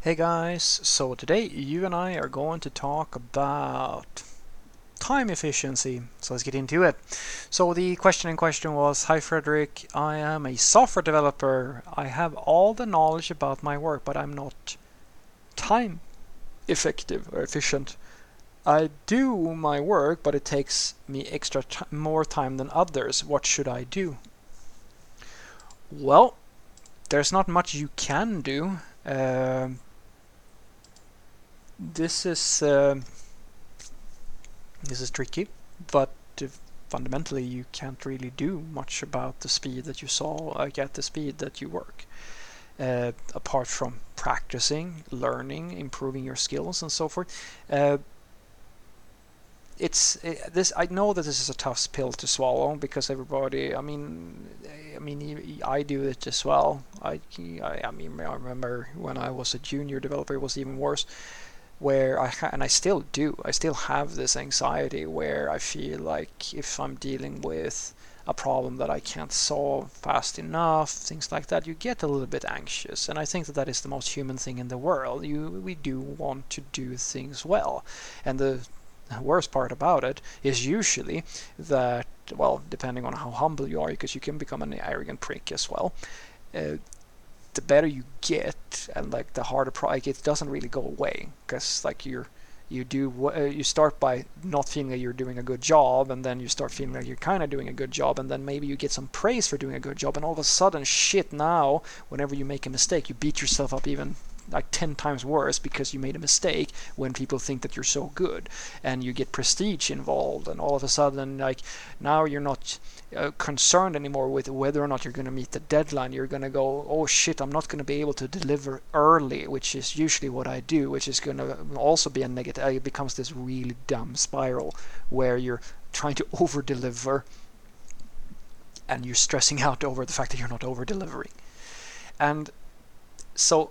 Hey guys, so today you and I are going to talk about time efficiency. So let's get into it. So the question in question was, Hi Frederick, I am a software developer. I have all the knowledge about my work, but I'm not time effective or efficient. I do my work, but it takes me extra more time than others. What should I do? Well, there's not much you can do. Uh, this is uh, this is tricky, but fundamentally you can't really do much about the speed that you saw like at the speed that you work. Uh, apart from practicing, learning, improving your skills, and so forth. Uh, it's it, eh, this. I know that this is a tough pill to swallow because everybody. I mean, I mean, I do it as well. I, I, I mean, I remember when I was a junior developer, it was even worse where I ha- and I still do. I still have this anxiety where I feel like if I'm dealing with a problem that I can't solve fast enough, things like that, you get a little bit anxious. And I think that that is the most human thing in the world. You we do want to do things well, and the worst part about it is usually that well, depending on how humble you are, because you can become an arrogant prick as well. Uh, the better you get and like the harder pro like it doesn't really go away because like you're you do uh, you start by not feeling that you're doing a good job and then you start feeling like you're kind of doing a good job and then maybe you get some praise for doing a good job and all of a sudden shit now whenever you make a mistake you beat yourself up even like 10 times worse because you made a mistake when people think that you're so good and you get prestige involved and all of a sudden like now you're not uh, concerned anymore with whether or not you're going to meet the deadline. You're going to go oh shit i'm not going to be able to deliver early which is usually what i do which is going to also be a negative it becomes this really dumb spiral where you're trying to over deliver and you're stressing out over the fact that you're not over delivering and so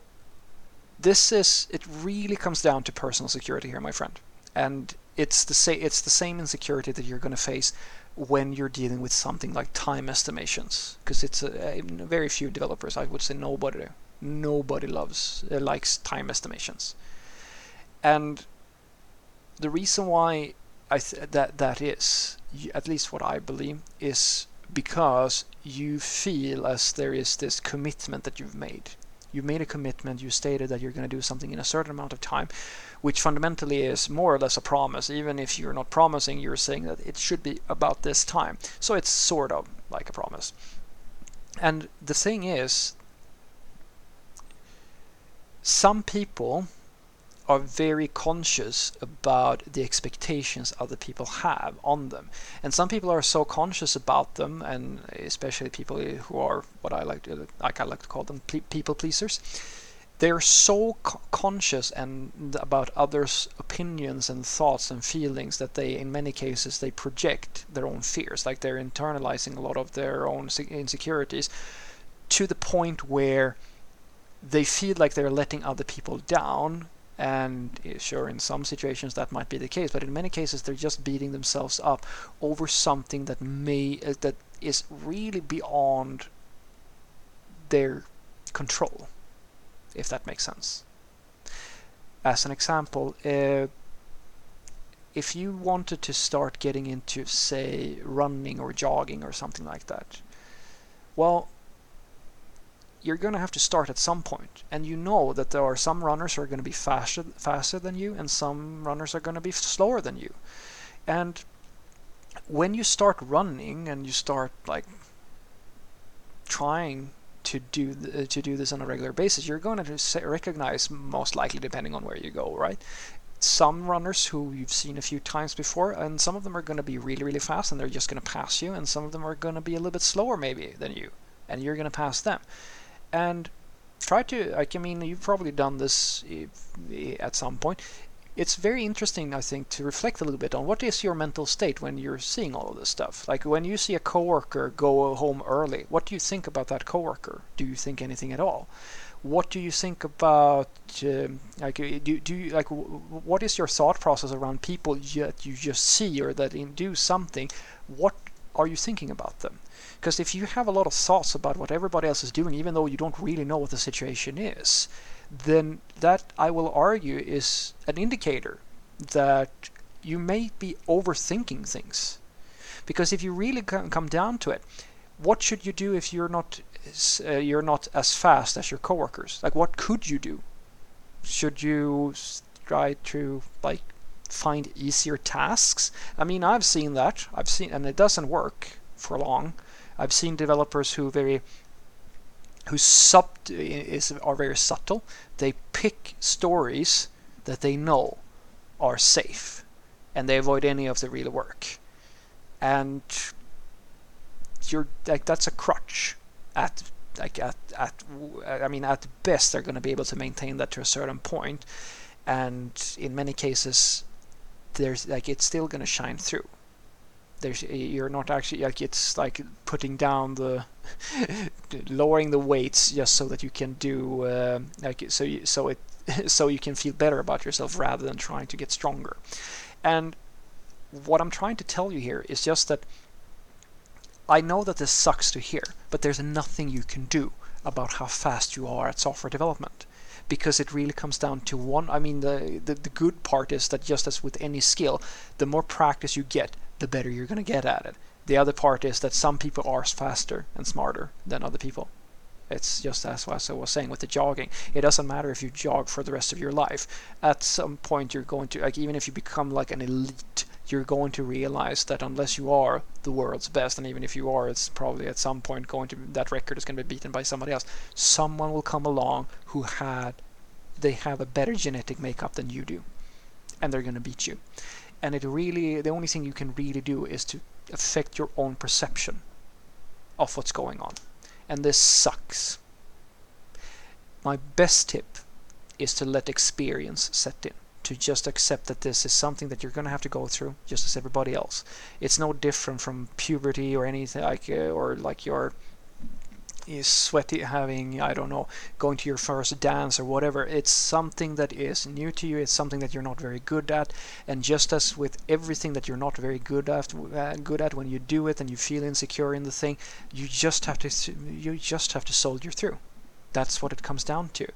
this is it really comes down to personal security here, my friend, and it's the same it's the same insecurity that you're going to face when you're dealing with something like time estimations, because it's a, a, very few developers. I would say nobody nobody loves uh, likes time estimations, and the reason why I th- that that is at least what I believe is because you feel as there is this commitment that you've made you made a commitment, you stated that you're going to do something in a certain amount of time, which fundamentally is more or less a promise. Even if you're not promising, you're saying that it should be about this time. So it's sort of like a promise. And the thing is, some people are very conscious about the expectations other people have on them. And some people are so conscious about them, and especially people who are what I like to, like I like to call them people pleasers. They're so co- conscious and about others' opinions and thoughts and feelings that they, in many cases, they project their own fears, like they're internalizing a lot of their own insecurities, to the point where they feel like they're letting other people down and sure, in some situations that might be the case, but in many cases they're just beating themselves up over something that may uh, that is really beyond their control, if that makes sense. As an example, uh, if you wanted to start getting into, say, running or jogging or something like that, well, you're going to have to start at some point and you know that there are some runners who are going to be faster faster than you and some runners are going to be slower than you. And when you start running and you start like trying to do the, uh, to do this on a regular basis you're going to recognize most likely depending on where you go right? Some runners who you've seen a few times before and some of them are going to be really really fast and they're just going to pass you and some of them are going to be a little bit slower maybe than you and you're going to pass them and try to like i mean you've probably done this at some point. It's very interesting i think to reflect a little bit on what is your mental state when you're seeing all of this stuff. Like when you see a coworker go home early what do you think about that coworker? Do you think anything at all? What do you think about um, like do, do you like what is your thought process around people that you just see or that do something? What are you thinking about them because if you have a lot of thoughts about what everybody else is doing, even though you don't really know what the situation is, then that I will argue is an indicator that you may be overthinking things. Because if you really come down to it, what should you do if you're not uh, you're not as fast as your coworkers? Like, what could you do? Should you try to like find easier tasks? I mean, I've seen that. I've seen, and it doesn't work for long. I've seen developers who very who sub is are very subtle. They pick stories that they know are safe, and they avoid any of the real work. And you're like that's a crutch at like at at I mean at best they're going to be able to maintain that to a certain point and in many cases there's like it's still to shine through. There's you're not actually like it's like putting down the lowering the weights just so that you can do uh, like so you, so it so you can feel better about yourself rather than trying to get stronger. And what I'm trying to tell you here is just that I know that this sucks to hear, but there's nothing you can do about how fast you are at software development because it really comes down to one I mean the, the, the good part is that just as with any skill the more practice you get the better you're going to get at it the other part is that some people are faster and smarter than other people it's just as I was saying with the jogging. It doesn't matter if you jog for the rest of your life. At some point, you're going to like even if you become like an elite you're going to realize that unless you are the world's best, and even if you are, it's probably at some point going to that record is going to be beaten by somebody else. Someone will come along who had they have a better genetic makeup than you do, and they're going to beat you. And it really the only thing you can really do is to affect your own perception of what's going on, and this sucks. My best tip is to let experience set in to just accept that this is something that you're going to have to go through just as everybody else. It's no different from puberty or anything like uh, or like your is sweaty having I don't know going to your first dance or whatever. It's something that is new to you. It's something that you're not very good at. And just as with everything that you're not very good at uh, good at when you do it and you feel insecure in the thing you just have to you just have to soldier through. That's what it comes down to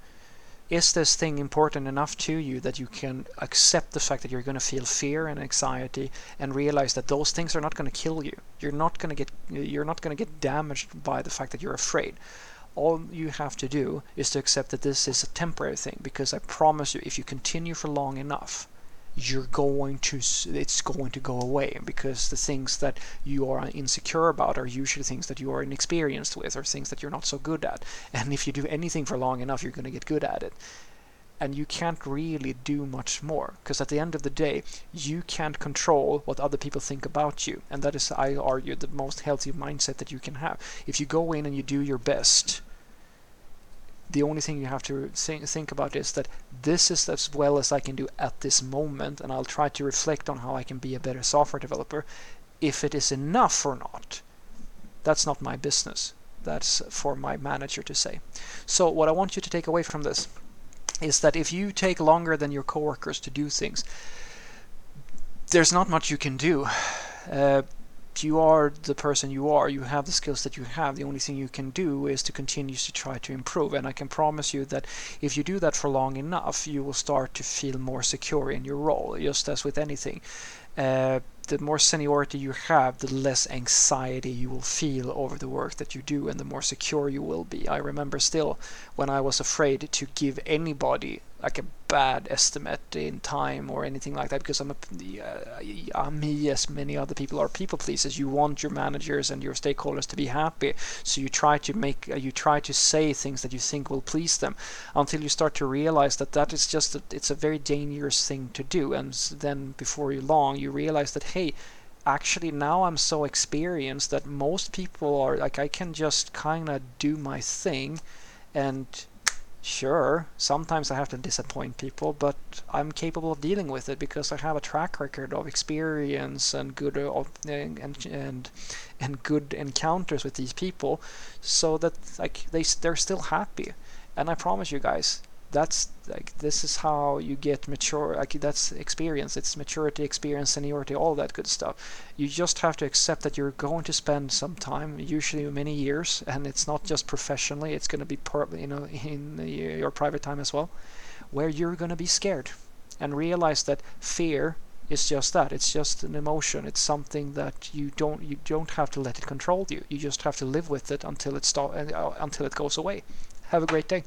is this thing important enough to you that you can accept the fact that you're going to feel fear and anxiety and realize that those things are not going to kill you? You're not going to get you're not going to get damaged by the fact that you're afraid. All you have to do is to accept that this is a temporary thing because i promise you if you continue for long enough you're going to it's going to go away because the things that you are insecure about are usually things that you are inexperienced with or things that you're not so good at. And if you do anything for long enough you're going to get good at it. And you can't really do much more because at the end of the day you can't control what other people think about you. And that is i argue the most healthy mindset that you can have. If you go in and you do your best the only thing you have to think about is that this is as well as I can do at this moment, and I'll try to reflect on how I can be a better software developer. If it is enough or not, that's not my business. That's for my manager to say. So, what I want you to take away from this is that if you take longer than your coworkers to do things, there's not much you can do. Uh, you are the person you are, you have the skills that you have. The only thing you can do is to continue to try to improve. And I can promise you that if you do that for long enough, you will start to feel more secure in your role, just as with anything. Uh, the more seniority you have, the less anxiety you will feel over the work that you do and the more secure you will be. I remember still when I was afraid to give anybody like a bad estimate in time or anything like that because I'm a, uh, me as many other people are people pleasers. You want your managers and your stakeholders to be happy, so you try to make uh, you try to say things that you think will please them until you start to realize that that is just a, it's a very dangerous thing to do, and then before you long you realize that hey actually now I'm so experienced that most people are like I can just kind of do my thing and Sure, sometimes I have to disappoint people, but I'm capable of dealing with it because I have a track record of experience and good uh, and and and good encounters with these people, so that like they they're still happy. And I promise you guys, that's like this is how you get mature like that's experience. It's maturity experience seniority all that good stuff. You just have to accept that you're going to spend some time usually many years and it's not just professionally it's going to be part you know in your private time as well where you're going to be scared and realize that fear is just that. It's just an emotion. It's something that you don't you don't have to let it control you. You just have to live with it until it stop uh, until it goes away. Have a great day